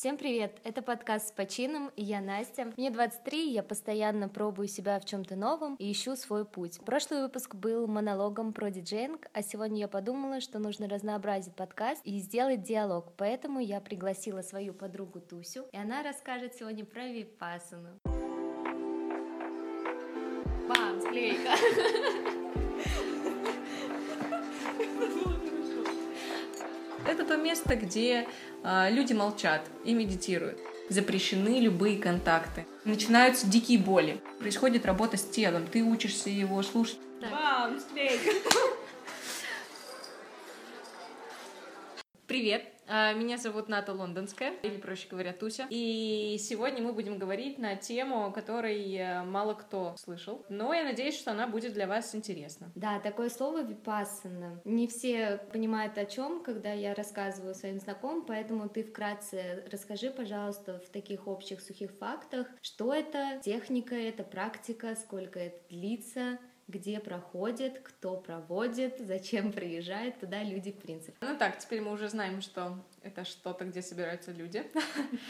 Всем привет! Это подкаст с почином, и я Настя. Мне 23, я постоянно пробую себя в чем-то новом и ищу свой путь. Прошлый выпуск был монологом про диджейнг, а сегодня я подумала, что нужно разнообразить подкаст и сделать диалог, поэтому я пригласила свою подругу Тусю, и она расскажет сегодня про випассану. Бам, склейка! Это то место, где э, люди молчат и медитируют. Запрещены любые контакты. Начинаются дикие боли. Происходит работа с телом. Ты учишься его слушать. Бам, склейка! Привет! А, меня зовут Ната Лондонская, или, проще говоря, Туся. И сегодня мы будем говорить на тему, которой э, мало кто слышал. Но я надеюсь, что она будет для вас интересна. Да, такое слово випассана. Не все понимают о чем, когда я рассказываю своим знакомым, поэтому ты вкратце расскажи, пожалуйста, в таких общих сухих фактах, что это техника, это практика, сколько это длится, где проходит, кто проводит, зачем приезжает туда люди, в принципе. Ну так, теперь мы уже знаем, что это что-то, где собираются люди.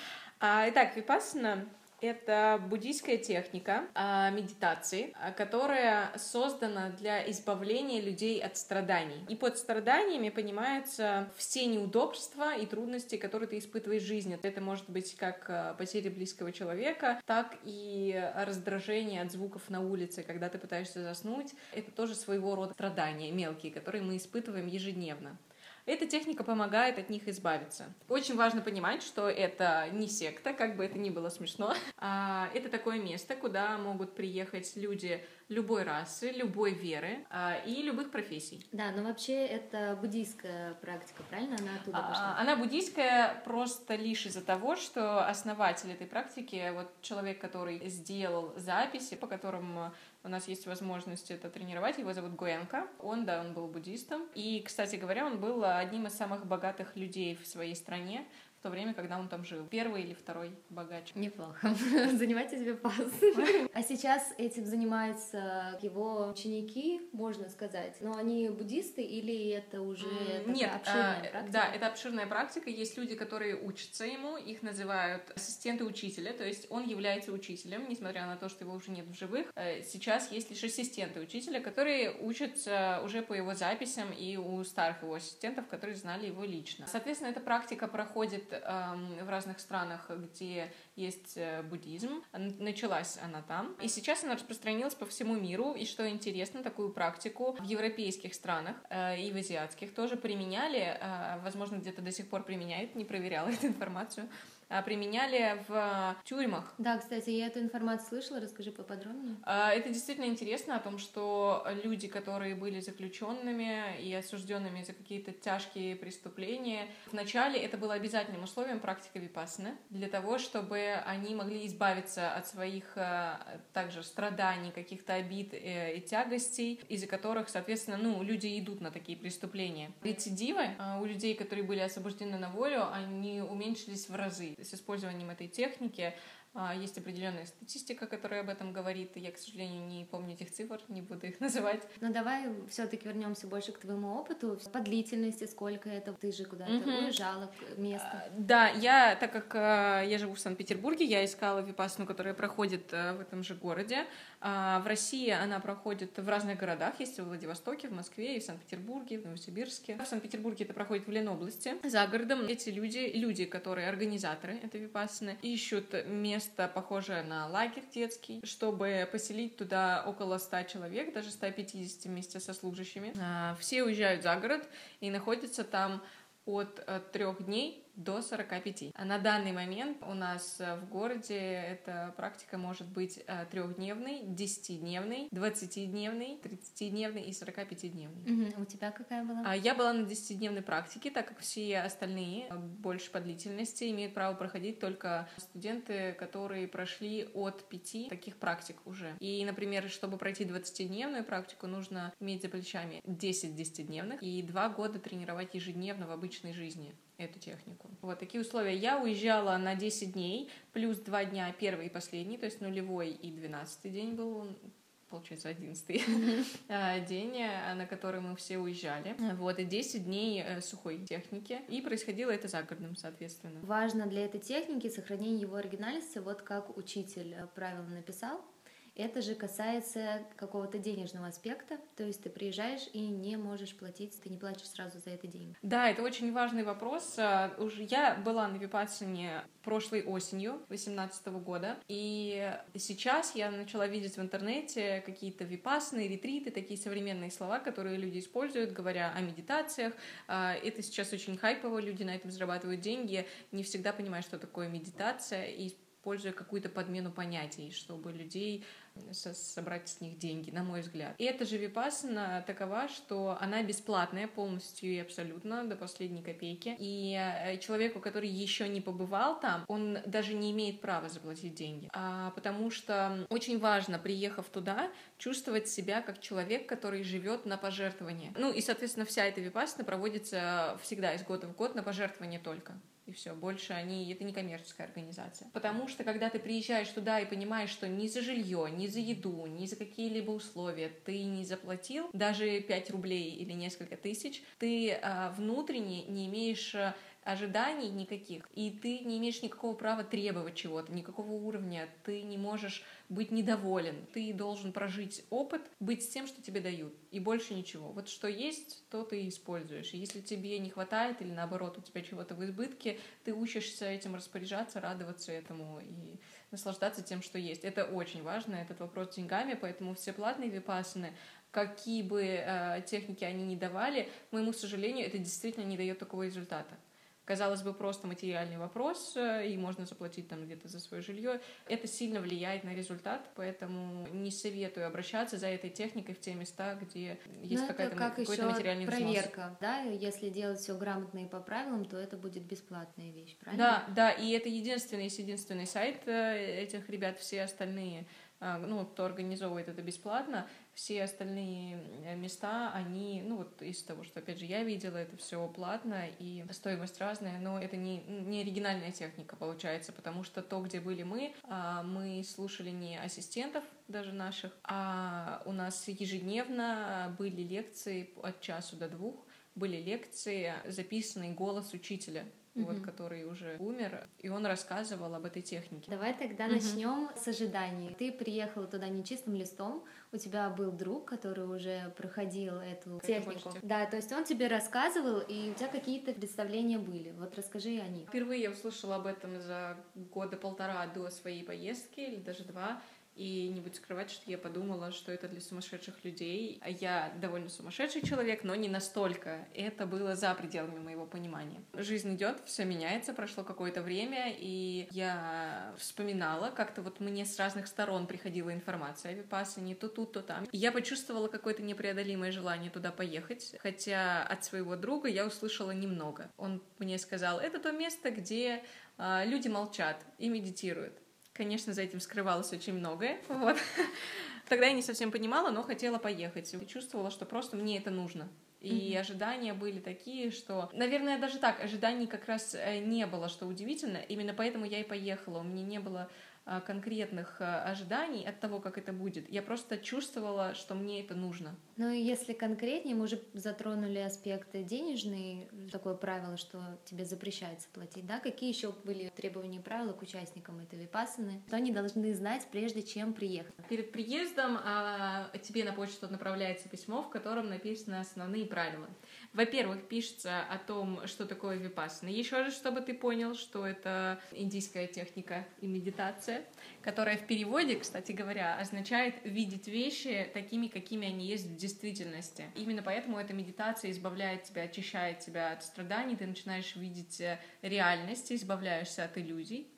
А, итак, випассана это буддийская техника а, медитации, а, которая создана для избавления людей от страданий. И под страданиями понимаются все неудобства и трудности, которые ты испытываешь в жизни. Это может быть как а, потеря близкого человека, так и раздражение от звуков на улице, когда ты пытаешься заснуть. Это тоже своего рода страдания мелкие, которые мы испытываем ежедневно. Эта техника помогает от них избавиться. Очень важно понимать, что это не секта, как бы это ни было смешно. А это такое место, куда могут приехать люди любой расы, любой веры а, и любых профессий. Да, но вообще это буддийская практика, правильно? Она оттуда а, пошла? Она буддийская просто лишь из-за того, что основатель этой практики, вот человек, который сделал записи, по которым у нас есть возможность это тренировать. Его зовут Гуэнка. Он, да, он был буддистом. И, кстати говоря, он был одним из самых богатых людей в своей стране в то время, когда он там жил. Первый или второй богач. Неплохо. Занимайтесь випас. А сейчас этим занимаются его ученики, можно сказать. Но они буддисты или это уже Нет, обширная а, практика? Да, это обширная практика. Есть люди, которые учатся ему, их называют ассистенты учителя, то есть он является учителем, несмотря на то, что его уже нет в живых. Э, сейчас есть лишь ассистенты учителя, которые учатся уже по его записям и у старых его ассистентов, которые знали его лично. Соответственно, эта практика проходит в разных странах, где есть э, буддизм. Началась она там. И сейчас она распространилась по всему миру. И что интересно, такую практику в европейских странах э, и в азиатских тоже применяли. Э, возможно, где-то до сих пор применяют, не проверяла эту информацию применяли в тюрьмах. Да, кстати, я эту информацию слышала, расскажи поподробнее. А, это действительно интересно о том, что люди, которые были заключенными и осужденными за какие-то тяжкие преступления, вначале это было обязательным условием практики випассаны для того, чтобы они могли избавиться от своих а, также страданий, каких-то обид э, и тягостей, из-за которых, соответственно, ну, люди идут на такие преступления. Рецидивы у людей, которые были освобождены на волю, они уменьшились в разы с использованием этой техники есть определенная статистика, которая об этом говорит. Я, к сожалению, не помню этих цифр, не буду их называть. Но давай все-таки вернемся больше к твоему опыту. По длительности, сколько это ты же куда-то mm-hmm. уезжала место? А, да, я, так как а, я живу в Санкт-Петербурге, я искала випасну, которая проходит в этом же городе. В России она проходит в разных городах. Есть в Владивостоке, в Москве, и в Санкт-Петербурге, в Новосибирске. В Санкт-Петербурге это проходит в Ленобласти. За городом эти люди, люди, которые организаторы этой випасны, ищут место место, похожее на лагерь детский, чтобы поселить туда около 100 человек, даже 150 вместе со служащими. А, все уезжают за город и находятся там от э, трех дней до 45. А на данный момент у нас э, в городе эта практика может быть э, трехдневной, десятидневной, двадцатидневной, тридцатидневной и 45-дневной. Угу. У тебя какая была? А я была на десятидневной практике, так как все остальные э, больше по длительности имеют право проходить только студенты, которые прошли от пяти таких практик уже. И, например, чтобы пройти 20-дневную практику, нужно иметь за плечами 10 десятидневных и два года тренировать ежедневно в обычной жизни эту технику. Вот такие условия. Я уезжала на 10 дней, плюс 2 дня первый и последний, то есть нулевой и двенадцатый день был получается, одиннадцатый день, на который мы все уезжали. Вот, и 10 дней сухой техники. И происходило это за городом, соответственно. Важно для этой техники сохранение его оригинальности, вот как учитель правильно написал. Это же касается какого-то денежного аспекта, то есть ты приезжаешь и не можешь платить, ты не платишь сразу за это деньги. Да, это очень важный вопрос. А, уже я была на Випассане прошлой осенью 2018 года, и сейчас я начала видеть в интернете какие-то випасные, ретриты, такие современные слова, которые люди используют, говоря о медитациях. А, это сейчас очень хайпово, люди на этом зарабатывают деньги, не всегда понимают, что такое медитация, и используя какую-то подмену понятий, чтобы людей собрать с них деньги, на мой взгляд. И эта же випассана такова, что она бесплатная полностью и абсолютно до последней копейки. И э, человеку, который еще не побывал там, он даже не имеет права заплатить деньги. А, потому что очень важно, приехав туда, чувствовать себя как человек, который живет на пожертвование. Ну и, соответственно, вся эта випассана проводится всегда из года в год на пожертвование только и все. Больше они, это не коммерческая организация. Потому что, когда ты приезжаешь туда и понимаешь, что ни за жилье, ни за еду, ни за какие-либо условия ты не заплатил, даже 5 рублей или несколько тысяч, ты а, внутренне не имеешь а, ожиданий никаких, и ты не имеешь никакого права требовать чего-то, никакого уровня, ты не можешь быть недоволен, ты должен прожить опыт, быть с тем, что тебе дают, и больше ничего. Вот что есть, то ты используешь. Если тебе не хватает или наоборот у тебя чего-то в избытке, ты учишься этим распоряжаться, радоваться этому и наслаждаться тем, что есть. Это очень важно, этот вопрос деньгами, поэтому все платные випасаны, какие бы э, техники они ни давали, к моему сожалению, это действительно не дает такого результата казалось бы, просто материальный вопрос, э, и можно заплатить там где-то за свое жилье. Это сильно влияет на результат, поэтому не советую обращаться за этой техникой в те места, где есть какая-то, как какой-то материальный проверка, взнос. да, если делать все грамотно и по правилам, то это будет бесплатная вещь, правильно? Да, да, и это единственный, единственный сайт э, этих ребят, все остальные ну, кто организовывает это бесплатно, все остальные э, места, они, ну вот из того, что, опять же, я видела, это все платно и стоимость разная, но это не, не оригинальная техника получается, потому что то, где были мы, а, мы слушали не ассистентов даже наших, а у нас ежедневно были лекции от часу до двух, были лекции, записанный голос учителя угу. вот, который уже умер, и он рассказывал об этой технике. Давай тогда угу. начнем с ожиданий. Ты приехала туда не чистым листом, у тебя был друг, который уже проходил эту Это технику. Да, то есть он тебе рассказывал, и у тебя какие-то представления были. Вот расскажи о них. Впервые я услышала об этом за года полтора до своей поездки, или даже два. И не буду скрывать, что я подумала, что это для сумасшедших людей. А я довольно сумасшедший человек, но не настолько. Это было за пределами моего понимания. Жизнь идет, все меняется, прошло какое-то время, и я вспоминала, как-то вот мне с разных сторон приходила информация о Випассане, то тут, то там. Я почувствовала какое-то непреодолимое желание туда поехать, хотя от своего друга я услышала немного. Он мне сказал, это то место, где э, люди молчат и медитируют. Конечно, за этим скрывалось очень многое. Вот. Тогда я не совсем понимала, но хотела поехать. И чувствовала, что просто мне это нужно. И mm-hmm. ожидания были такие, что, наверное, даже так, ожиданий как раз э, не было, что удивительно. Именно поэтому я и поехала. У меня не было конкретных а, ожиданий от того, как это будет. Я просто чувствовала, что мне это нужно. Ну и если конкретнее, мы уже затронули аспекты денежные, такое правило, что тебе запрещается платить, да? Какие еще были требования и правила к участникам этой випасаны? Что они должны знать, прежде чем приехать? Перед приездом а, тебе на почту направляется письмо, в котором написаны основные правила. Во-первых, пишется о том, что такое випассана. Еще раз, чтобы ты понял, что это индийская техника и медитация, которая в переводе, кстати говоря, означает видеть вещи такими, какими они есть в действительности. Именно поэтому эта медитация избавляет тебя, очищает тебя от страданий, ты начинаешь видеть э, реальность, избавляешься от иллюзий.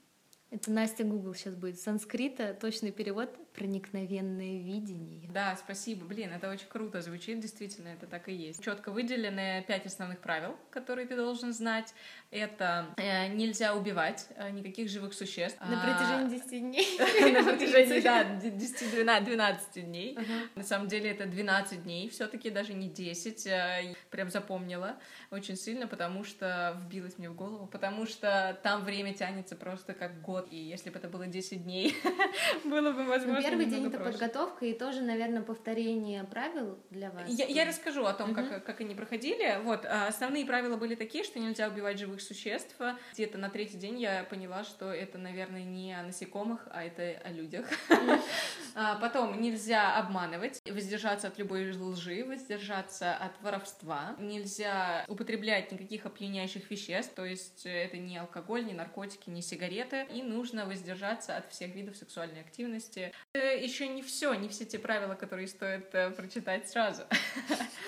Это Настя Google сейчас будет. Санскрита, точный перевод проникновенное видение. Да, спасибо. Блин, это очень круто звучит, действительно, это так и есть. Четко выделены пять основных правил, которые ты должен знать. Это э, нельзя убивать э, никаких живых существ. На протяжении 10 дней. На протяжении, да, 10-12 дней. На самом деле это 12 дней, все таки даже не 10. Э, прям запомнила очень сильно, потому что вбилось мне в голову, потому что там время тянется просто как год и если бы это было 10 дней, было бы, возможно, Но первый день — это подготовка и тоже, наверное, повторение правил для вас. Я, я расскажу о том, uh-huh. как, как они проходили. Вот, а, основные правила были такие, что нельзя убивать живых существ. Где-то на третий день я поняла, что это, наверное, не о насекомых, а это о людях. Uh-huh. Потом нельзя обманывать, воздержаться от любой лжи, воздержаться от воровства. Нельзя употреблять никаких опьяняющих веществ, то есть это не алкоголь, не наркотики, не сигареты. И нужно воздержаться от всех видов сексуальной активности. Еще не все, не все те правила, которые стоит э, прочитать сразу.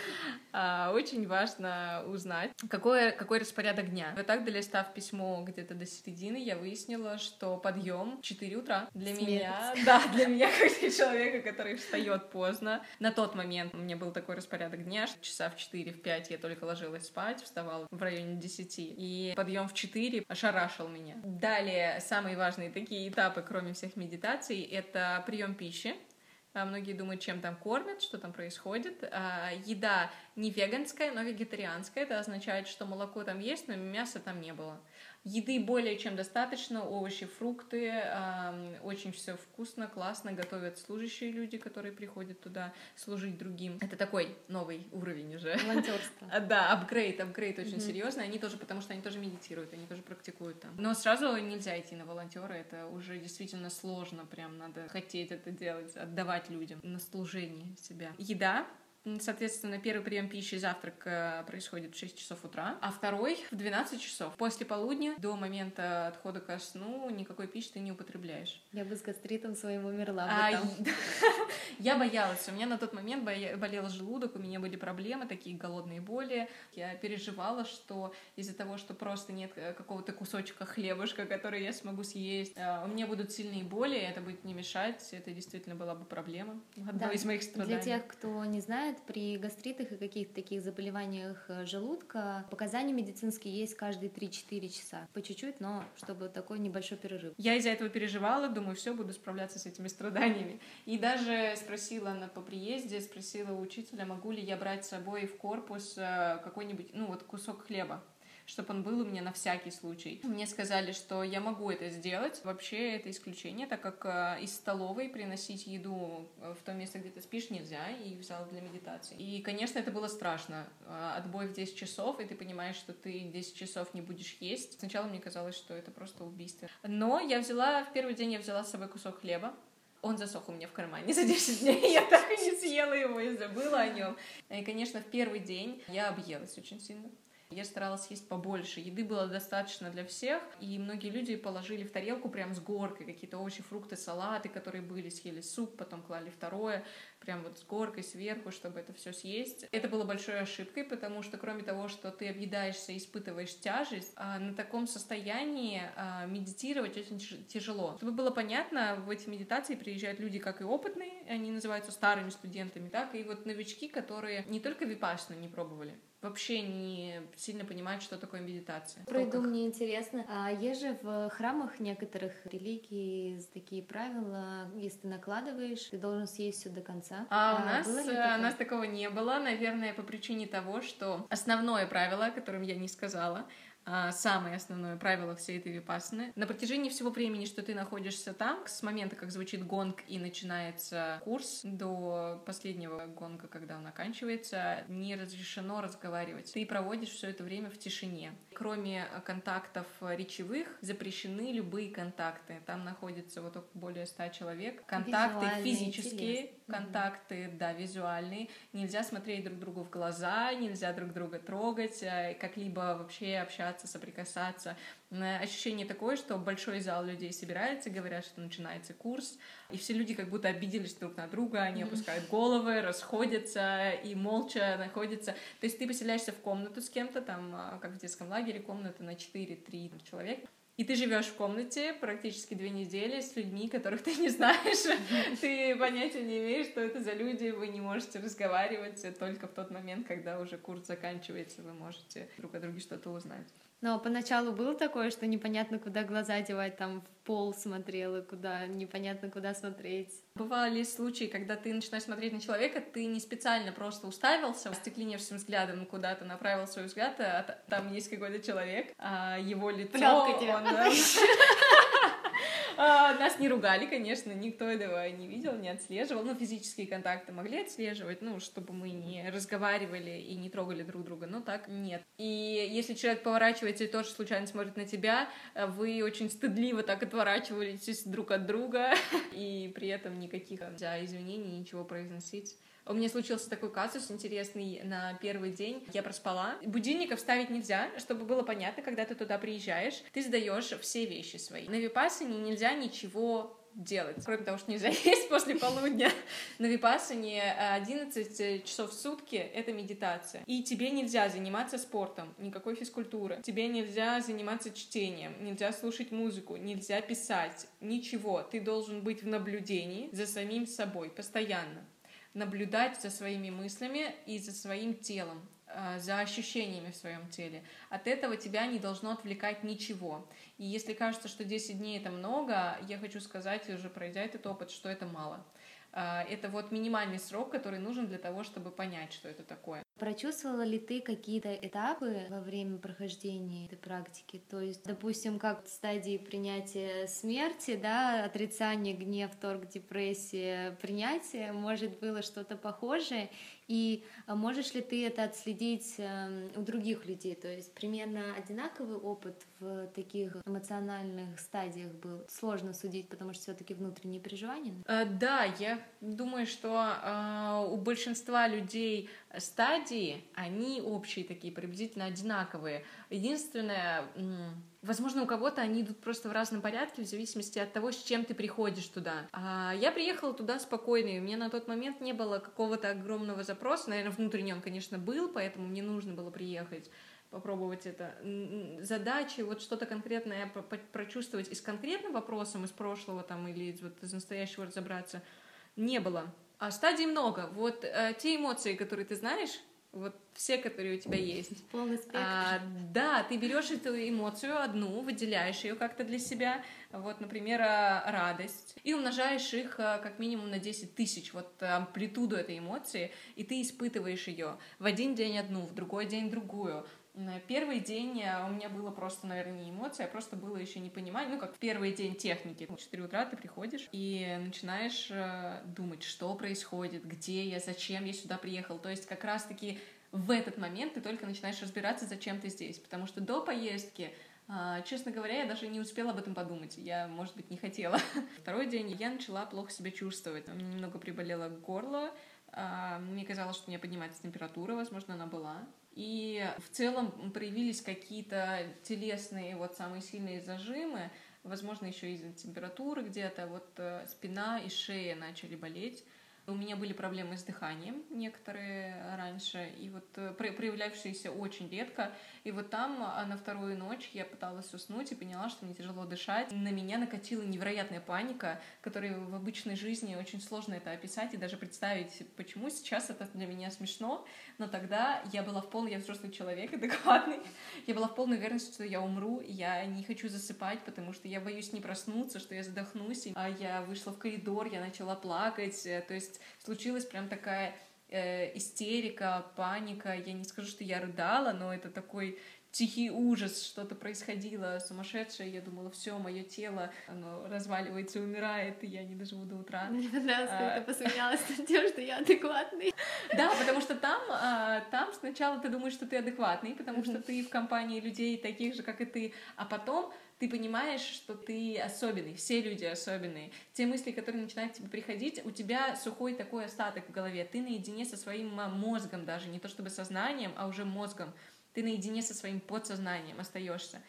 А, очень важно узнать, какой, какой распорядок дня. Вот так, долистав письмо где-то до середины, я выяснила, что подъем в 4 утра для Смерть. меня, да, для меня как для человека, который встает поздно. На тот момент у меня был такой распорядок дня, что часа в 4, в 5 я только ложилась спать, вставала в районе 10, и подъем в 4 ошарашил меня. Далее, самые важные такие этапы, кроме всех медитаций, это прием пищи. А, многие думают, чем там кормят, что там происходит. А, еда не веганская, но вегетарианская. Это означает, что молоко там есть, но мяса там не было. Еды более чем достаточно, овощи, фрукты, э, очень все вкусно, классно готовят служащие люди, которые приходят туда служить другим. Это такой новый уровень уже. Волонтерство. Да, апгрейд, апгрейд очень серьезный. Они тоже, потому что они тоже медитируют, они тоже практикуют там. Но сразу нельзя идти на волонтера, это уже действительно сложно, прям надо хотеть это делать, отдавать людям на служение себя. Еда Соответственно, первый прием пищи завтрак э, происходит в 6 часов утра, а второй в 12 часов. После полудня до момента отхода ко сну никакой пищи ты не употребляешь. Я бы с гастритом своим умерла а. Я боялась. У меня на тот момент болел желудок, у меня были проблемы, такие голодные боли. Я переживала, что из-за того, что просто нет э, какого-то кусочка хлебушка, который я смогу съесть, э, у меня будут сильные боли, это будет не мешать. Это действительно была бы проблема. Одно из моих страданий. Для тех, кто не знает, знает, при гастритах и каких-то таких заболеваниях э, желудка показания медицинские есть каждые 3-4 часа. По чуть-чуть, но чтобы такой небольшой перерыв. Я из-за этого переживала, думаю, все, буду справляться с этими страданиями. И даже спросила на, по приезде, спросила у учителя, могу ли я брать с собой в корпус э, какой-нибудь, ну вот кусок хлеба чтобы он был у меня на всякий случай. Мне сказали, что я могу это сделать. Вообще это исключение, так как э, из столовой приносить еду э, в то место, где ты спишь, нельзя, и в зал для медитации. И, конечно, это было страшно. Э, отбой в 10 часов, и ты понимаешь, что ты 10 часов не будешь есть. Сначала мне казалось, что это просто убийство. Но я взяла, в первый день я взяла с собой кусок хлеба, он засох у меня в кармане за 10 дней, я так и не съела его и забыла о нем. И, конечно, в первый день я объелась очень сильно. Я старалась есть побольше. Еды было достаточно для всех, и многие люди положили в тарелку прям с горкой какие-то овощи, фрукты, салаты, которые были, съели суп, потом клали второе, прям вот с горкой сверху, чтобы это все съесть. Это было большой ошибкой, потому что кроме того, что ты объедаешься и испытываешь тяжесть, а на таком состоянии а, медитировать очень тяжело. Чтобы было понятно, в эти медитации приезжают люди как и опытные, они называются старыми студентами, так и вот новички, которые не только випашну не пробовали, вообще не сильно понимают, что такое медитация. Пройду, мне интересно. А есть же в храмах некоторых религий такие правила, если ты накладываешь, ты должен съесть все до конца. А, а у нас, у нас такого не было, наверное, по причине того, что основное правило, о котором я не сказала, самое основное правило всей этой випассаны. На протяжении всего времени, что ты находишься там, с момента, как звучит гонг и начинается курс, до последнего гонга, когда он оканчивается, не разрешено разговаривать. Ты проводишь все это время в тишине. Кроме контактов речевых, запрещены любые контакты. Там находится вот более ста человек. Контакты физические, интересно. контакты, mm-hmm. да, визуальные. Нельзя смотреть друг другу в глаза, нельзя друг друга трогать, э, как-либо вообще общаться общаться, соприкасаться. Ощущение такое, что большой зал людей собирается, говорят, что начинается курс, и все люди как будто обиделись друг на друга, они mm-hmm. опускают головы, расходятся и молча находятся. То есть ты поселяешься в комнату с кем-то, там, а, как в детском лагере, комната на 4-3 человек, и ты живешь в комнате практически две недели с людьми, которых ты не знаешь. Ты понятия не имеешь, что это за люди, вы не можете разговаривать только в тот момент, когда уже курс заканчивается, вы можете друг о друге что-то узнать. Но поначалу было такое, что непонятно, куда глаза девать, там в пол смотрела, куда непонятно, куда смотреть. Бывали случаи, когда ты начинаешь смотреть на человека, ты не специально просто уставился остекленевшим взглядом куда-то, направил свой взгляд, а там есть какой-то человек, а его лицо... Тебя. Он, нас не ругали, конечно, никто этого не видел, не отслеживал. Ну, физические контакты могли отслеживать, ну, чтобы мы не разговаривали и не трогали друг друга, но так нет. И если человек поворачивается и тоже случайно смотрит на тебя, вы очень стыдливо так отворачиваетесь друг от друга, и при этом никаких извинений, ничего произносить. У меня случился такой казус интересный на первый день. Я проспала. Будильников ставить нельзя, чтобы было понятно, когда ты туда приезжаешь. Ты сдаешь все вещи свои. На Випассане нельзя ничего делать, кроме того, что нельзя есть после полудня. На Випассане 11 часов в сутки — это медитация. И тебе нельзя заниматься спортом, никакой физкультуры. Тебе нельзя заниматься чтением, нельзя слушать музыку, нельзя писать, ничего. Ты должен быть в наблюдении за самим собой постоянно наблюдать за своими мыслями и за своим телом, э, за ощущениями в своем теле. От этого тебя не должно отвлекать ничего. И если кажется, что 10 дней это много, я хочу сказать, уже пройдя этот опыт, что это мало. Э, это вот минимальный срок, который нужен для того, чтобы понять, что это такое. Прочувствовала ли ты какие-то этапы во время прохождения этой практики? То есть, допустим, как в стадии принятия смерти, да, отрицание, гнев, торг, депрессия, принятие, может, было что-то похожее, и а, можешь ли ты это отследить эм, у других людей? То есть примерно одинаковый опыт в таких эмоциональных стадиях был? Сложно судить, потому что все-таки внутренние переживания. А, да, я думаю, что а, у большинства людей стадии, они общие такие, приблизительно одинаковые. Единственное, возможно, у кого-то они идут просто в разном порядке, в зависимости от того, с чем ты приходишь туда. А я приехала туда спокойно, и у меня на тот момент не было какого-то огромного запроса. Наверное, внутренне он, конечно, был, поэтому мне нужно было приехать попробовать это. Задачи, вот что-то конкретное прочувствовать и с конкретным вопросом из прошлого там или вот из настоящего разобраться не было. А стадий много. Вот э, те эмоции, которые ты знаешь, вот все, которые у тебя есть. Полный спектр. А, да, ты берешь эту эмоцию одну, выделяешь ее как-то для себя, вот, например, э, радость, и умножаешь их э, как минимум на 10 тысяч, вот амплитуду этой эмоции, и ты испытываешь ее в один день одну, в другой день другую, Первый день э, у меня было просто, наверное, не эмоция, а просто было еще не понимание. Ну, как первый день техники. В 4 утра ты приходишь и начинаешь э, думать, что происходит, где я, зачем я сюда приехал. То есть как раз-таки в этот момент ты только начинаешь разбираться, зачем ты здесь. Потому что до поездки а, Честно говоря, я даже не успела об этом подумать. Я, может быть, не хотела. Второй день я начала плохо себя чувствовать. Меня немного приболело горло. А, мне казалось, что у меня поднимается температура, возможно, она была. И в целом проявились какие-то телесные вот самые сильные зажимы, возможно, еще из-за температуры где-то, вот э, спина и шея начали болеть. У меня были проблемы с дыханием некоторые раньше, и вот э, проявлявшиеся очень редко. И вот там а на вторую ночь я пыталась уснуть и поняла, что мне тяжело дышать. На меня накатила невероятная паника, которая в обычной жизни очень сложно это описать и даже представить, почему сейчас это для меня смешно. Но тогда я была в полной, я взрослый человек, адекватный, я была в полной уверенности, что я умру, я не хочу засыпать, потому что я боюсь не проснуться, что я задохнусь. А я вышла в коридор, я начала плакать, э, то есть случилась прям такая э, истерика, паника. Я не скажу, что я рыдала, но это такой тихий ужас, что-то происходило сумасшедшее. Я думала, все, мое тело, оно разваливается, умирает, и я не доживу до утра. Мне понравилось, а... ты посмеялась над тем, что я адекватный. Да, потому что там, а, там сначала ты думаешь, что ты адекватный, потому что ты в компании людей таких же, как и ты, а потом ты понимаешь, что ты особенный, все люди особенные. Те мысли, которые начинают тебе приходить, у тебя сухой такой остаток в голове. Ты наедине со своим мозгом даже, не то чтобы сознанием, а уже мозгом. Ты наедине со своим подсознанием остаешься.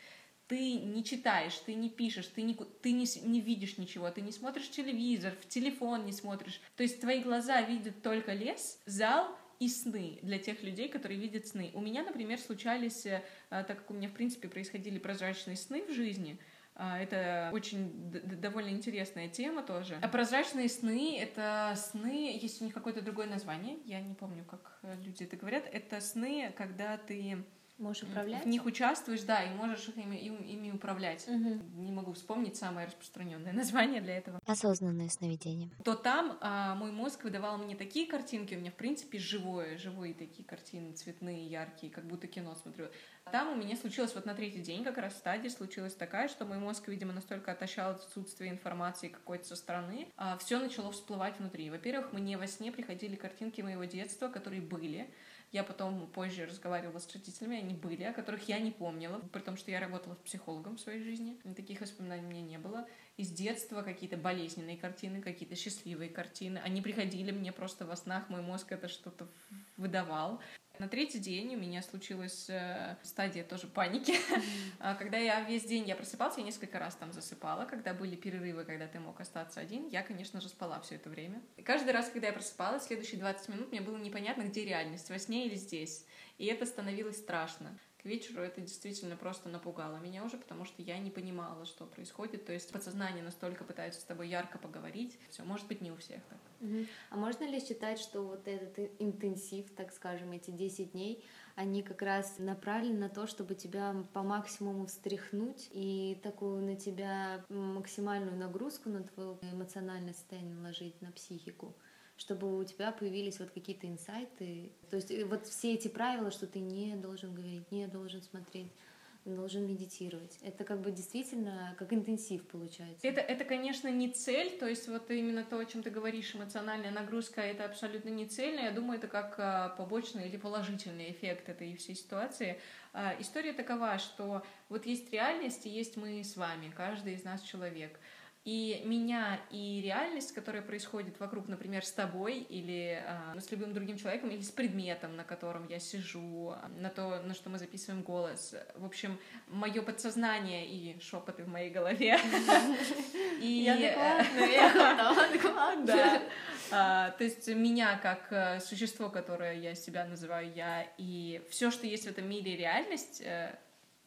Ты не читаешь, ты не пишешь, ты, не, ты не, не видишь ничего, ты не смотришь телевизор, в телефон не смотришь. То есть твои глаза видят только лес, зал и сны для тех людей, которые видят сны. У меня, например, случались, э, так как у меня, в принципе, происходили прозрачные сны в жизни, э, это очень довольно интересная тема тоже. А прозрачные сны — это сны, есть у них какое-то другое название, я не помню, как люди это говорят, это сны, когда ты Можешь управлять? В них участвуешь, да, и можешь ими, ими управлять. Угу. Не могу вспомнить самое распространенное название для этого. Осознанное сновидение. То там а, мой мозг выдавал мне такие картинки, у меня, в принципе, живое, живые такие картины, цветные, яркие, как будто кино смотрю. Там у меня случилось вот на третий день, как раз стадии случилась такая, что мой мозг, видимо, настолько отощал от отсутствия информации какой-то со стороны, а все начало всплывать внутри. Во-первых, мне во сне приходили картинки моего детства, которые были, я потом позже разговаривала с родителями, они были, о которых я не помнила, при том, что я работала психологом в своей жизни. Таких воспоминаний у меня не было. Из детства какие-то болезненные картины, какие-то счастливые картины. Они приходили мне просто во снах, мой мозг это что-то выдавал. На третий день у меня случилась э, стадия тоже паники. Mm-hmm. когда я весь день, я просыпался, я несколько раз там засыпала, когда были перерывы, когда ты мог остаться один, я, конечно же, спала все это время. И каждый раз, когда я просыпалась, следующие 20 минут мне было непонятно, где реальность, во сне или здесь. И это становилось страшно вечеру это действительно просто напугало меня уже, потому что я не понимала, что происходит. То есть подсознание настолько пытается с тобой ярко поговорить. Все, может быть, не у всех так. Угу. А можно ли считать, что вот этот интенсив, так скажем, эти 10 дней, они как раз направлены на то, чтобы тебя по максимуму встряхнуть и такую на тебя максимальную нагрузку на твое эмоциональное состояние наложить, на психику? Чтобы у тебя появились вот какие-то инсайты. То есть э, вот все эти правила, что ты не должен говорить, не должен смотреть, должен медитировать. Это как бы действительно как интенсив получается. Это, это, конечно, не цель, то есть вот именно то, о чем ты говоришь, эмоциональная нагрузка, это абсолютно не цель, но я думаю, это как а, побочный или положительный эффект этой всей ситуации. А, история такова, что вот есть реальность и есть мы с вами, каждый из нас человек. И меня и реальность, которая происходит вокруг, например, с тобой или э, с любым другим человеком, или с предметом, на котором я сижу, на то, на что мы записываем голос. В общем, мое подсознание и шепоты в моей голове. И адекватная, а, То есть меня как э, существо, которое я себя называю я, и все, что есть в этом мире реальность, э,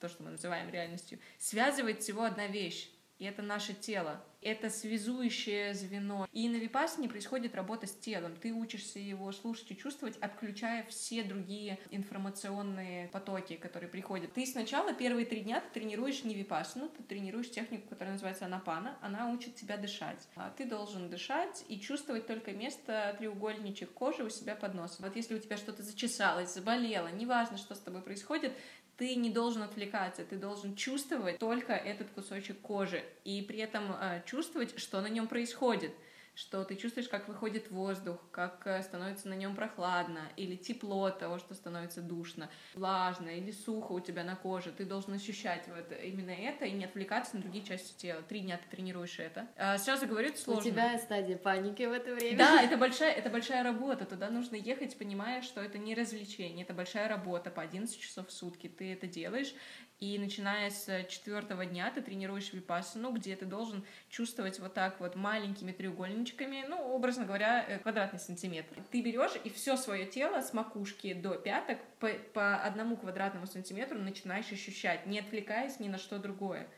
то, что мы называем реальностью, связывает всего одна вещь и это наше тело. Это связующее звено. И на випассане происходит работа с телом. Ты учишься его слушать и чувствовать, отключая все другие информационные потоки, которые приходят. Ты сначала первые три дня ты тренируешь не випассану, ты тренируешь технику, которая называется анапана. Она учит тебя дышать. А ты должен дышать и чувствовать только место треугольничек кожи у себя под носом. Вот если у тебя что-то зачесалось, заболело, неважно, что с тобой происходит, ты не должен отвлекаться, ты должен чувствовать только этот кусочек кожи и при этом э, чувствовать, что на нем происходит что ты чувствуешь, как выходит воздух, как э, становится на нем прохладно, или тепло от того, что становится душно, влажно или сухо у тебя на коже. Ты должен ощущать вот именно это и не отвлекаться на другие части тела. Три дня ты тренируешь это. А сразу говорю, это сложно. У тебя стадия паники в это время. Да, это большая, это большая работа. Туда нужно ехать, понимая, что это не развлечение, это большая работа по 11 часов в сутки. Ты это делаешь, и начиная с четвертого дня ты тренируешь випассану, где ты должен чувствовать вот так вот маленькими треугольничками, ну, образно говоря, э, квадратный сантиметр. Ты берешь и все свое тело с макушки до пяток по, по одному квадратному сантиметру начинаешь ощущать, не отвлекаясь ни на что другое.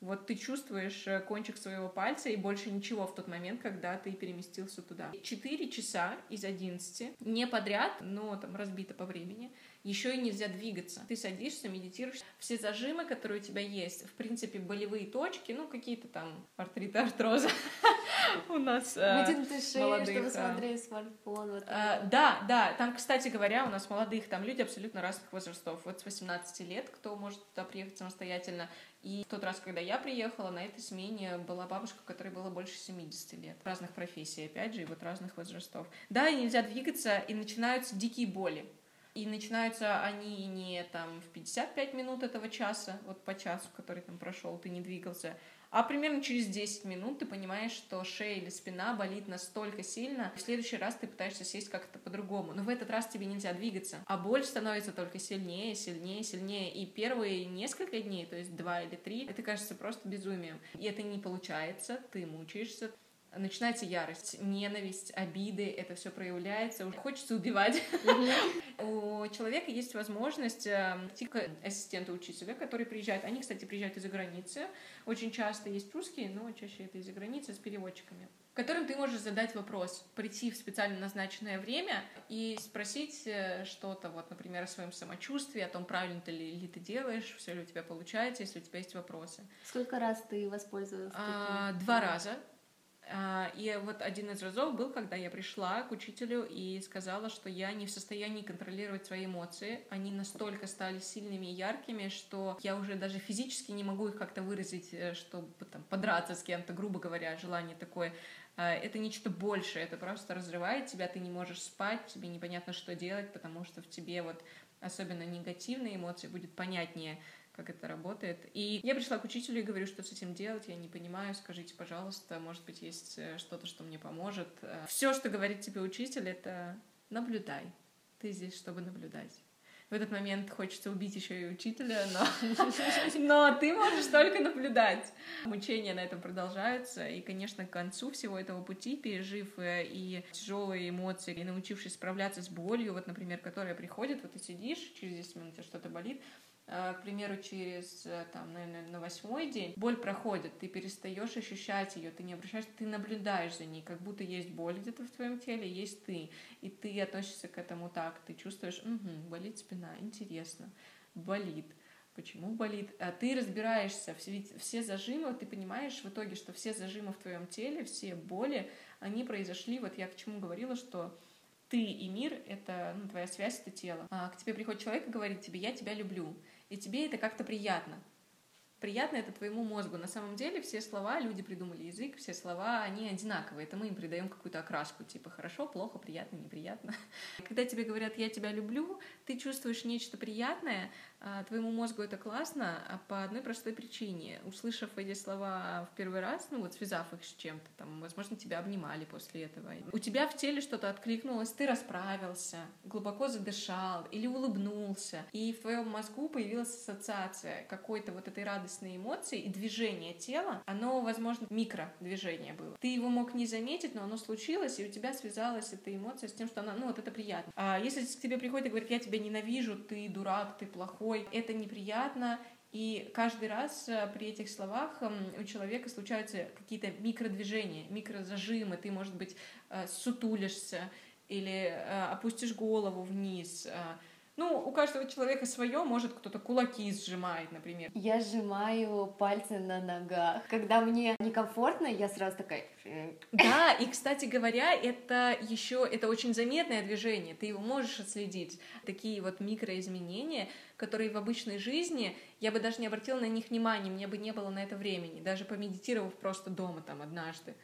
Вот ты чувствуешь э, кончик своего пальца и больше ничего в тот момент, когда ты переместился туда. Четыре часа из одиннадцати, не подряд, но там разбито по времени, еще и нельзя двигаться. Ты садишься, медитируешь. Все зажимы, которые у тебя есть, в принципе, болевые точки, ну, какие-то там артриты, артроза у нас э, молодых. чтобы э, смотреть смартфон. Да, да, там, кстати говоря, у нас молодых, там люди абсолютно разных возрастов. Вот с 18 лет, кто может туда приехать самостоятельно. И в тот раз, когда я приехала, на этой смене была бабушка, которой было больше 70 лет. Разных профессий, опять же, и вот разных возрастов. Да, и нельзя двигаться, и начинаются дикие боли. И начинаются они не там в 55 минут этого часа, вот по часу, который там прошел, ты не двигался, а примерно через 10 минут ты понимаешь, что шея или спина болит настолько сильно, в следующий раз ты пытаешься сесть как-то по-другому. Но в этот раз тебе нельзя двигаться. А боль становится только сильнее, сильнее, сильнее. И первые несколько дней, то есть два или три, это кажется просто безумием. И это не получается, ты мучаешься, начинается ярость, ненависть, обиды, это все проявляется, хочется убивать. У человека есть возможность э, идти к ассистенту учителя, который приезжает. Они, кстати, приезжают из-за границы. Очень часто есть русские, но чаще это из-за границы с переводчиками которым ты можешь задать вопрос, прийти в специально назначенное время и спросить э, что-то, вот, например, о своем самочувствии, о том, правильно ты ли, ли ты делаешь, все ли у тебя получается, если у тебя есть вопросы. Сколько раз ты воспользовалась? А, два раза. А, и вот один из разов был, когда я пришла к учителю и сказала, что я не в состоянии контролировать свои эмоции. Они настолько стали сильными и яркими, что я уже даже физически не могу их как-то выразить, э, чтобы там, подраться с кем-то, грубо говоря, желание такое. А, это нечто большее, это просто разрывает тебя, ты не можешь спать, тебе непонятно, что делать, потому что в тебе вот особенно негативные эмоции будет понятнее как это работает. И я пришла к учителю и говорю, что с этим делать, я не понимаю, скажите, пожалуйста, может быть, есть э, что-то, что мне поможет. Э, Все, что говорит тебе учитель, это наблюдай. Ты здесь, чтобы наблюдать. В этот момент хочется убить еще и учителя, но, но ты можешь только наблюдать. Мучения на этом продолжаются, и, конечно, к концу всего этого пути, пережив э, и тяжелые эмоции, и научившись справляться с болью, вот, например, которая приходит, вот ты сидишь, через 10 минут тебе что-то болит, к примеру, через, э, там, наверное, на восьмой день, боль проходит, ты перестаешь ощущать ее, ты не обращаешь, ты наблюдаешь за ней, как будто есть боль где-то в твоем теле, есть ты, и ты относишься к этому так, ты чувствуешь, угу, болит спина, интересно, болит, почему болит, а ты разбираешься, ведь все зажимы, ты понимаешь в итоге, что все зажимы в твоем теле, все боли, они произошли, вот я к чему говорила, что ты и мир — это ну, твоя связь, это тело. А к тебе приходит человек и говорит тебе «я тебя люблю», и тебе это как-то приятно приятно это твоему мозгу. На самом деле все слова, люди придумали язык, все слова, они одинаковые. Это мы им придаем какую-то окраску, типа хорошо, плохо, приятно, неприятно. Когда тебе говорят «я тебя люблю», ты чувствуешь нечто приятное, твоему мозгу это классно, а по одной простой причине. Услышав эти слова в первый раз, ну вот связав их с чем-то, там, возможно, тебя обнимали после этого. У тебя в теле что-то откликнулось, ты расправился, глубоко задышал или улыбнулся, и в твоем мозгу появилась ассоциация какой-то вот этой радостные эмоции и движение тела, оно, возможно, микродвижение было. Ты его мог не заметить, но оно случилось, и у тебя связалась эта эмоция с тем, что она, ну вот это приятно. А если к тебе приходит и говорит, я тебя ненавижу, ты дурак, ты плохой, это неприятно, и каждый раз э, при этих словах эм, у человека случаются какие-то микродвижения, микрозажимы. Ты, может быть, э, сутулишься или э, опустишь голову вниз, ну, у каждого человека свое, может, кто-то кулаки сжимает, например. Я сжимаю пальцы на ногах. Когда мне некомфортно, я сразу такая... Да, и, кстати говоря, это еще, это очень заметное движение, ты его можешь отследить. Такие вот микроизменения, которые в обычной жизни, я бы даже не обратила на них внимания, мне бы не было на это времени, даже помедитировав просто дома там однажды.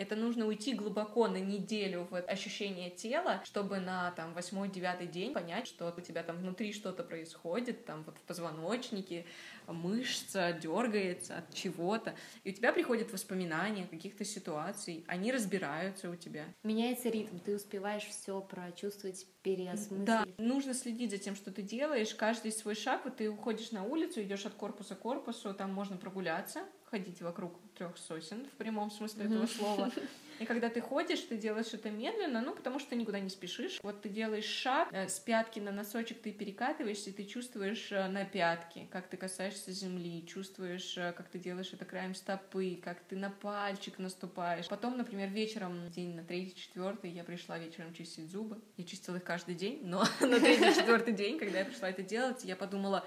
Это нужно уйти глубоко на неделю в ощущение тела, чтобы на там восьмой-девятый день понять, что у тебя там внутри что-то происходит, там вот в позвоночнике мышца дергается от чего-то, и у тебя приходят воспоминания каких-то ситуаций, они разбираются у тебя. Меняется ритм, ты успеваешь все прочувствовать, переосмыслить. Да, нужно следить за тем, что ты делаешь, каждый свой шаг, вот ты уходишь на улицу, идешь от корпуса к корпусу, там можно прогуляться, ходить вокруг трех сосен в прямом смысле этого слова. И когда ты ходишь, ты делаешь это медленно, ну, потому что ты никуда не спешишь. Вот ты делаешь шаг, э, с пятки на носочек ты перекатываешься, и ты чувствуешь э, на пятки, как ты касаешься земли, чувствуешь, э, как ты делаешь это краем стопы, как ты на пальчик наступаешь. Потом, например, вечером, день на третий, четвертый, я пришла вечером чистить зубы. Я чистила их каждый день, но на третий, четвертый день, когда я пришла это делать, я подумала,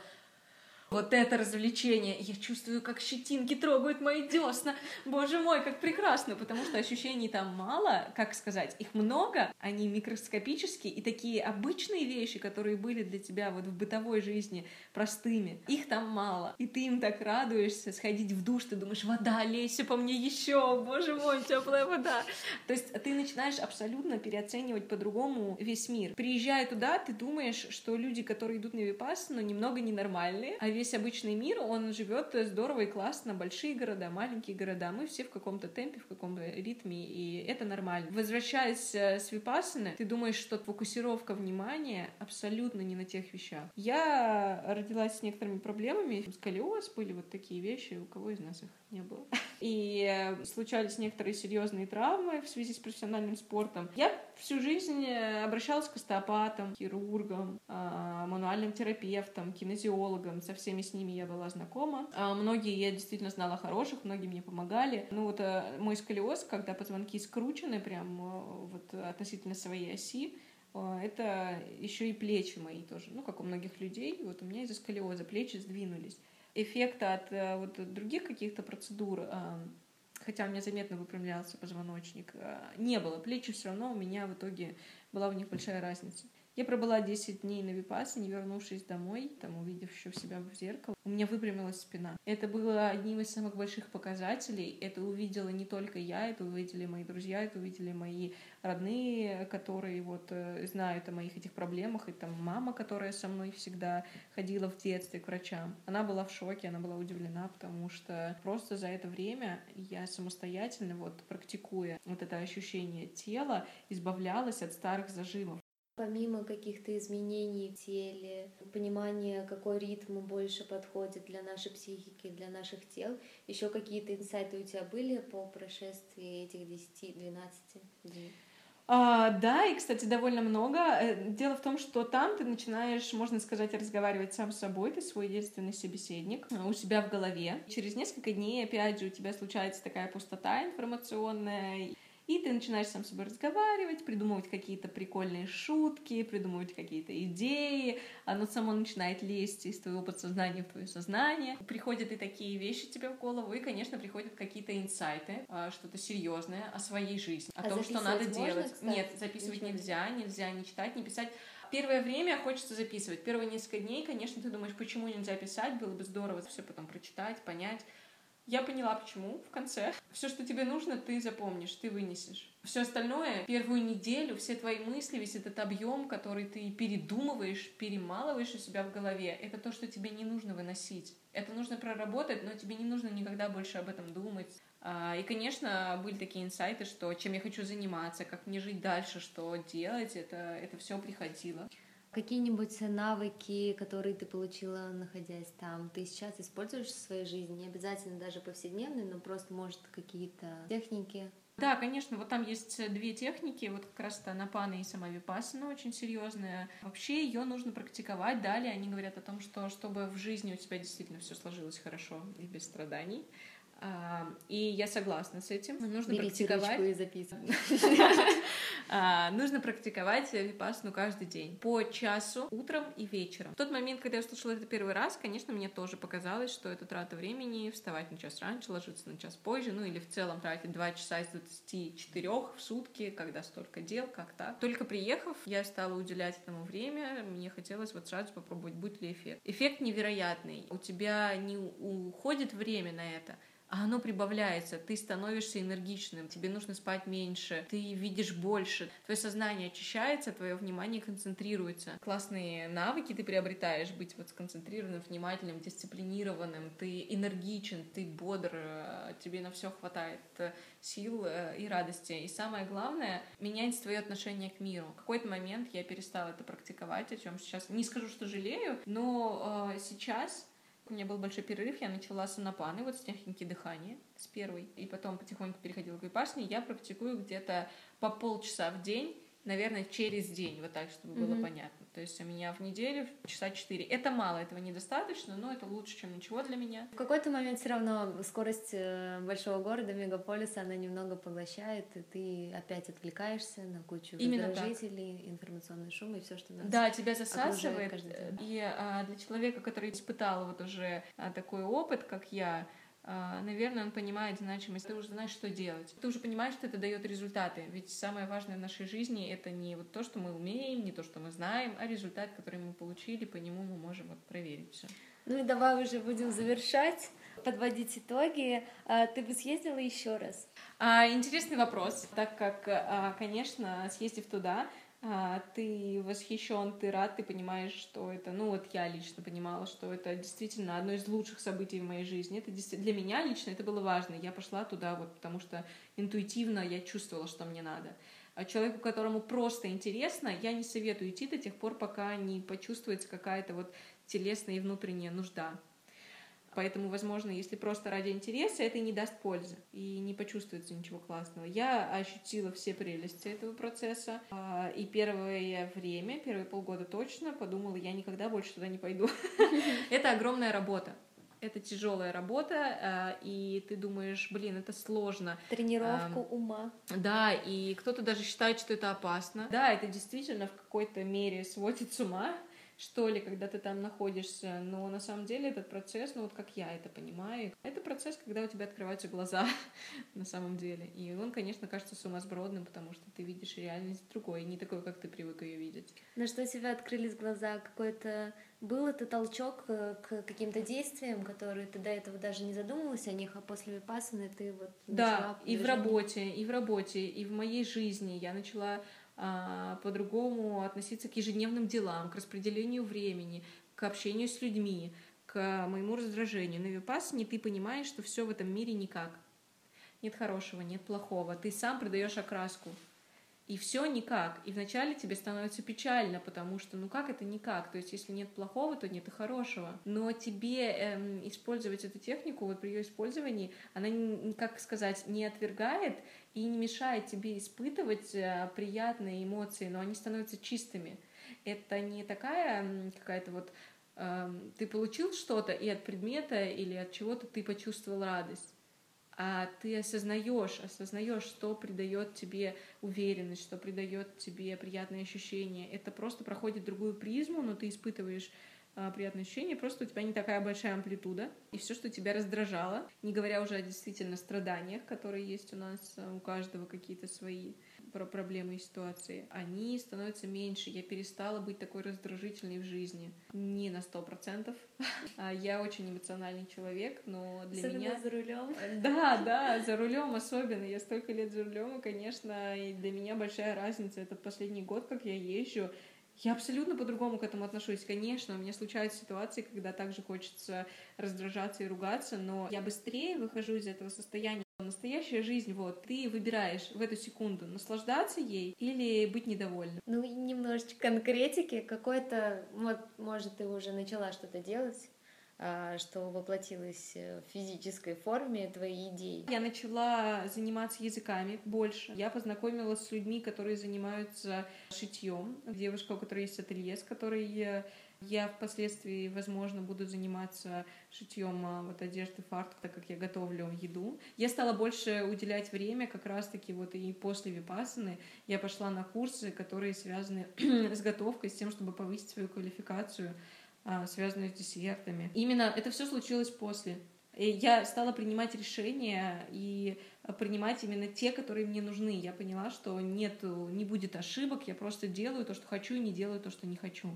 вот это развлечение. Я чувствую, как щетинки трогают мои десна. Боже мой, как прекрасно, потому что ощущений там мало, как сказать, их много, они микроскопические, и такие обычные вещи, которые были для тебя вот в бытовой жизни простыми, их там мало. И ты им так радуешься, сходить в душ, ты думаешь, вода, лейся по мне еще, боже мой, теплая вода. То есть ты начинаешь абсолютно переоценивать по-другому весь мир. Приезжая туда, ты думаешь, что люди, которые идут на випассану, немного ненормальные, а весь весь обычный мир, он живет здорово и классно, большие города, маленькие города, мы все в каком-то темпе, в каком-то ритме, и это нормально. Возвращаясь э, с Випассаны, ты думаешь, что фокусировка внимания абсолютно не на тех вещах. Я родилась с некоторыми проблемами, сколиоз, были вот такие вещи, у кого из нас их не было. И э, случались некоторые серьезные травмы в связи с профессиональным спортом. Я всю жизнь э, обращалась к остеопатам, хирургам, мануальным терапевтам, кинезиологам. Со всеми с ними я была знакома. А, многие я действительно знала хороших, многие мне помогали. Ну вот э, мой сколиоз, когда позвонки скручены прям вот относительно своей оси, это еще и плечи мои тоже. Ну, как у многих людей, вот у меня из-за сколиоза плечи сдвинулись эффекта от э, вот других каких-то процедур, хотя у меня заметно выпрямлялся позвоночник, не было. Плечи все равно у меня в итоге была у них большая разница. Я пробыла 10 дней на випасе, не вернувшись домой, там, увидев еще себя в зеркало, у меня выпрямилась спина. Это было одним из самых больших показателей. Это увидела не только я, это увидели мои друзья, это увидели мои родные, которые вот э, знают о моих этих проблемах, и там мама, которая со мной всегда ходила в детстве к врачам. Она была в шоке, она была удивлена, потому что просто за это время я самостоятельно, вот практикуя вот это ощущение тела, избавлялась от старых зажимов. Помимо каких-то изменений в теле, понимания, какой ритм больше подходит для нашей психики, для наших тел, еще какие-то инсайты у тебя были по прошествии этих 10-12 дней? А, да, и, кстати, довольно много. Э, дело в том, что там ты начинаешь, можно сказать, разговаривать сам с собой, ты свой единственный собеседник э, у себя в голове. Через несколько дней, опять же, у тебя случается такая пустота информационная, и ты начинаешь сам с собой разговаривать, придумывать какие-то прикольные шутки, придумывать какие-то идеи. Оно само начинает лезть из твоего подсознания в твое сознание. Приходят и такие вещи тебе в голову, и, конечно, приходят какие-то инсайты, а, что-то серьезное о своей жизни, о а том, что надо можно, делать. Кстати? Нет, записывать Ничего. нельзя, нельзя не читать, не писать первое время хочется записывать. Первые несколько дней, конечно, ты думаешь, почему нельзя писать, было бы здорово все потом прочитать, понять. Я поняла, почему в конце. Все, что тебе нужно, ты запомнишь, ты вынесешь. Все остальное, первую неделю, все твои мысли, весь этот объем, который ты передумываешь, перемалываешь у себя в голове, это то, что тебе не нужно выносить. Это нужно проработать, но тебе не нужно никогда больше об этом думать. А, и, конечно, были такие инсайты, что чем я хочу заниматься, как мне жить дальше, что делать, это, это все приходило. Какие-нибудь навыки, которые ты получила, находясь там, ты сейчас используешь в своей жизни? Не обязательно даже повседневные, но просто, может, какие-то техники? Да, конечно, вот там есть две техники, вот как раз то напана и сама випассана очень серьезная. Вообще ее нужно практиковать. Далее они говорят о том, что чтобы в жизни у тебя действительно все сложилось хорошо и без страданий, а, и я согласна с этим. Нужно Берите практиковать. и записывать. А, нужно практиковать випасну каждый день по часу утром и вечером. В тот момент, когда я услышала это первый раз, конечно, мне тоже показалось, что это трата времени, вставать на час раньше, ложиться на час позже, ну или в целом тратить 2 часа из 24 в сутки, когда столько дел, как так. Только приехав, я стала уделять этому время, мне хотелось вот сразу попробовать, будет ли эффект. Эффект невероятный. У тебя не уходит время на это, а оно прибавляется, ты становишься энергичным, тебе нужно спать меньше, ты видишь больше, твое сознание очищается, твое внимание концентрируется. Классные навыки ты приобретаешь, быть вот сконцентрированным, внимательным, дисциплинированным, ты энергичен, ты бодр, э, тебе на все хватает э, сил э, и радости. И самое главное, менять свое отношение к миру. В какой-то момент я перестала это практиковать, о чем сейчас не скажу, что жалею, но сейчас у меня был большой перерыв, я начала с анапаны, вот с техники дыхания, с первой, и потом потихоньку переходила к випасне. Я практикую где-то по полчаса в день, наверное, через день, вот так, чтобы mm-hmm. было понятно. То есть у меня в неделю часа 4. Это мало, этого недостаточно, но это лучше, чем ничего для меня. В какой-то момент все равно скорость э, большого города, мегаполиса, она немного поглощает, и ты опять отвлекаешься на кучу Именно так. информационный шум и все, что нас Да, тебя засасывает. И а, для человека, который испытал вот уже а, такой опыт, как я, наверное, он понимает значимость. Ты уже знаешь, что делать. Ты уже понимаешь, что это дает результаты. Ведь самое важное в нашей жизни это не вот то, что мы умеем, не то, что мы знаем, а результат, который мы получили, по нему мы можем вот проверить все. Ну и давай уже будем завершать, подводить итоги. А, ты бы съездила еще раз? А, интересный вопрос, так как, конечно, съездив туда, а, ты восхищен, ты рад, ты понимаешь, что это, ну вот я лично понимала, что это действительно одно из лучших событий в моей жизни. Это для меня лично это было важно. Я пошла туда вот потому что интуитивно я чувствовала, что мне надо. А человеку, которому просто интересно, я не советую идти до тех пор, пока не почувствуется какая-то вот телесная и внутренняя нужда. Поэтому, возможно, если просто ради интереса, это и не даст пользы, и не почувствуется ничего классного. Я ощутила все прелести этого процесса, а, и первое время, первые полгода точно подумала, я никогда больше туда не пойду. Это огромная работа. Это тяжелая работа, а, и ты думаешь, блин, это сложно. Тренировку ума. Да, и кто-то даже считает, что это опасно. Да, это действительно в какой-то мере сводит с ума, что ли, когда ты там находишься, но на самом деле этот процесс, ну вот как я это понимаю, это процесс, когда у тебя открываются глаза на самом деле. И он, конечно, кажется сумасбродным, потому что ты видишь реальность другой, не такой, как ты привык ее видеть. На что тебя открылись глаза? Какой-то был это толчок к каким-то действиям, которые ты до этого даже не задумывалась о них, а после випассаны ты вот Да, и в работе, и в работе, и в моей жизни я начала по-другому относиться к ежедневным делам, к распределению времени, к общению с людьми, к моему раздражению. На випассане ты понимаешь, что все в этом мире никак. Нет хорошего, нет плохого. Ты сам придаешь окраску. И все никак. И вначале тебе становится печально, потому что, ну как это никак? То есть, если нет плохого, то нет и хорошего. Но тебе эм, использовать эту технику, вот при ее использовании, она, как сказать, не отвергает и не мешает тебе испытывать э, приятные эмоции, но они становятся чистыми. Это не такая какая-то вот э, ты получил что-то и от предмета или от чего-то ты почувствовал радость а ты осознаешь, осознаешь, что придает тебе уверенность, что придает тебе приятные ощущения. Это просто проходит другую призму, но ты испытываешь а, приятные ощущения, просто у тебя не такая большая амплитуда, и все, что тебя раздражало, не говоря уже о действительно страданиях, которые есть у нас, а, у каждого какие-то свои про проблемы и ситуации, они становятся меньше. Я перестала быть такой раздражительной в жизни. Не на сто процентов. А, я очень эмоциональный человек, но для особенно меня... за рулем. Да, да, за рулем особенно. Я столько лет за рулем, и, конечно, и для меня большая разница. Этот последний год, как я езжу, я абсолютно по-другому к этому отношусь. Конечно, у меня случаются ситуации, когда также хочется раздражаться и ругаться, но я быстрее выхожу из этого состояния. Настоящая жизнь, вот, ты выбираешь в эту секунду наслаждаться ей или быть недовольным. Ну, немножечко конкретики, какой-то, вот, может, ты уже начала что-то делать, что воплотилось э, в физической форме твои идеи? Я начала заниматься языками больше. Я познакомилась с людьми, которые занимаются шитьем. Девушка, у которой есть ателье, с которой я впоследствии, возможно, буду заниматься шитьем а, вот одежды фартук, так как я готовлю еду. Я стала больше уделять время как раз-таки вот и после випасаны. Я пошла на курсы, которые связаны с готовкой, с тем, чтобы повысить свою квалификацию а, связанную с десертами. Именно это все случилось после. И я стала принимать решения и принимать именно те, которые мне нужны. Я поняла, что нет, не будет ошибок, я просто делаю то, что хочу, и не делаю то, что не хочу.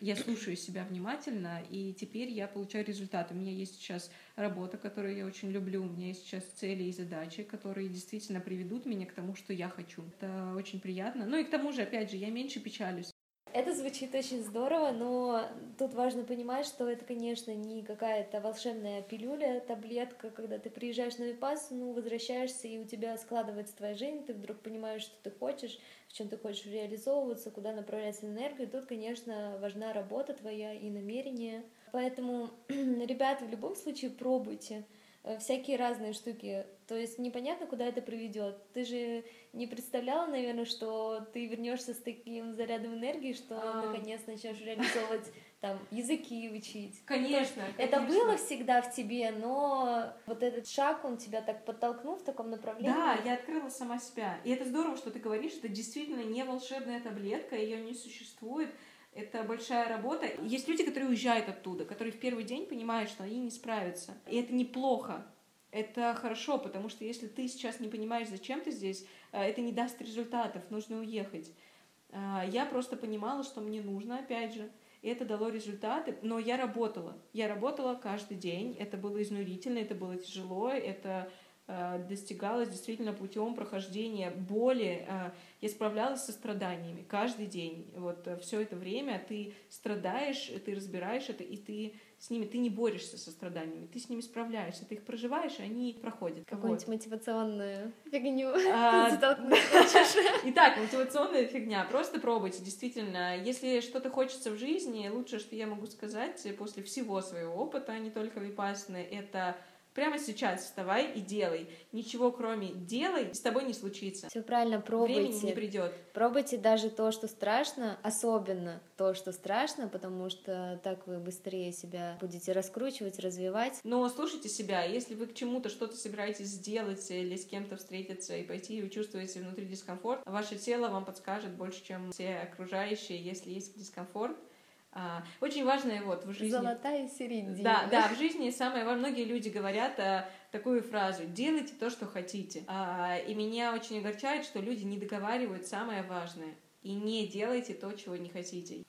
Я слушаю себя внимательно, и теперь я получаю результат. У меня есть сейчас работа, которую я очень люблю, у меня есть сейчас цели и задачи, которые действительно приведут меня к тому, что я хочу. Это очень приятно. Ну и к тому же, опять же, я меньше печалюсь. Это звучит очень здорово, но тут важно понимать, что это, конечно, не какая-то волшебная пилюля, таблетка, когда ты приезжаешь на випас, ну, возвращаешься, и у тебя складывается твоя жизнь, ты вдруг понимаешь, что ты хочешь, в чем ты хочешь реализовываться, куда направлять энергию. Тут, конечно, важна работа твоя и намерение. Поэтому, ребята, в любом случае пробуйте. Э, всякие разные штуки. То есть непонятно, куда это приведет. Ты же не представляла, наверное, что ты вернешься с таким зарядом энергии, что а... наконец начнешь реализовывать там языки учить. Конечно, конечно. Это было всегда в тебе, но вот этот шаг, он тебя так подтолкнул в таком направлении. Да, я открыла сама себя. И это здорово, что ты говоришь, это действительно не волшебная таблетка, ее не существует. Это большая работа. Есть люди, которые уезжают оттуда, которые в первый день понимают, что они не справятся. И это неплохо. Это хорошо, потому что если ты сейчас не понимаешь, зачем ты здесь, э, это не даст результатов, нужно уехать. Э, я просто понимала, что мне нужно, опять же, и это дало результаты, но я работала. Я работала каждый день, это было изнурительно, это было тяжело, это э, достигалось действительно путем прохождения боли. Э, я справлялась со страданиями каждый день. Вот э, все это время ты страдаешь, ты разбираешь это, и ты с ними, ты не борешься со страданиями, ты с ними справляешься, ты их проживаешь, и они проходят. Какую-нибудь вот. мотивационную фигню а, Итак, мотивационная фигня. Просто пробуйте, действительно. Если что-то хочется в жизни, лучшее, что я могу сказать после всего своего опыта, а не только випасны, это Прямо сейчас вставай и делай. Ничего кроме делай с тобой не случится. Все правильно, пробуйте. Времени не придет. Пробуйте даже то, что страшно, особенно то, что страшно, потому что так вы быстрее себя будете раскручивать, развивать. Но слушайте себя. Если вы к чему-то что-то собираетесь сделать или с кем-то встретиться и пойти, и вы чувствуете внутри дискомфорт, ваше тело вам подскажет больше, чем все окружающие, если есть дискомфорт очень важное вот в жизни... Золотая середина. Да, да, в жизни самое важное... Многие люди говорят а, такую фразу «делайте то, что хотите». А, и меня очень огорчает, что люди не договаривают самое важное. И не делайте то, чего не хотите.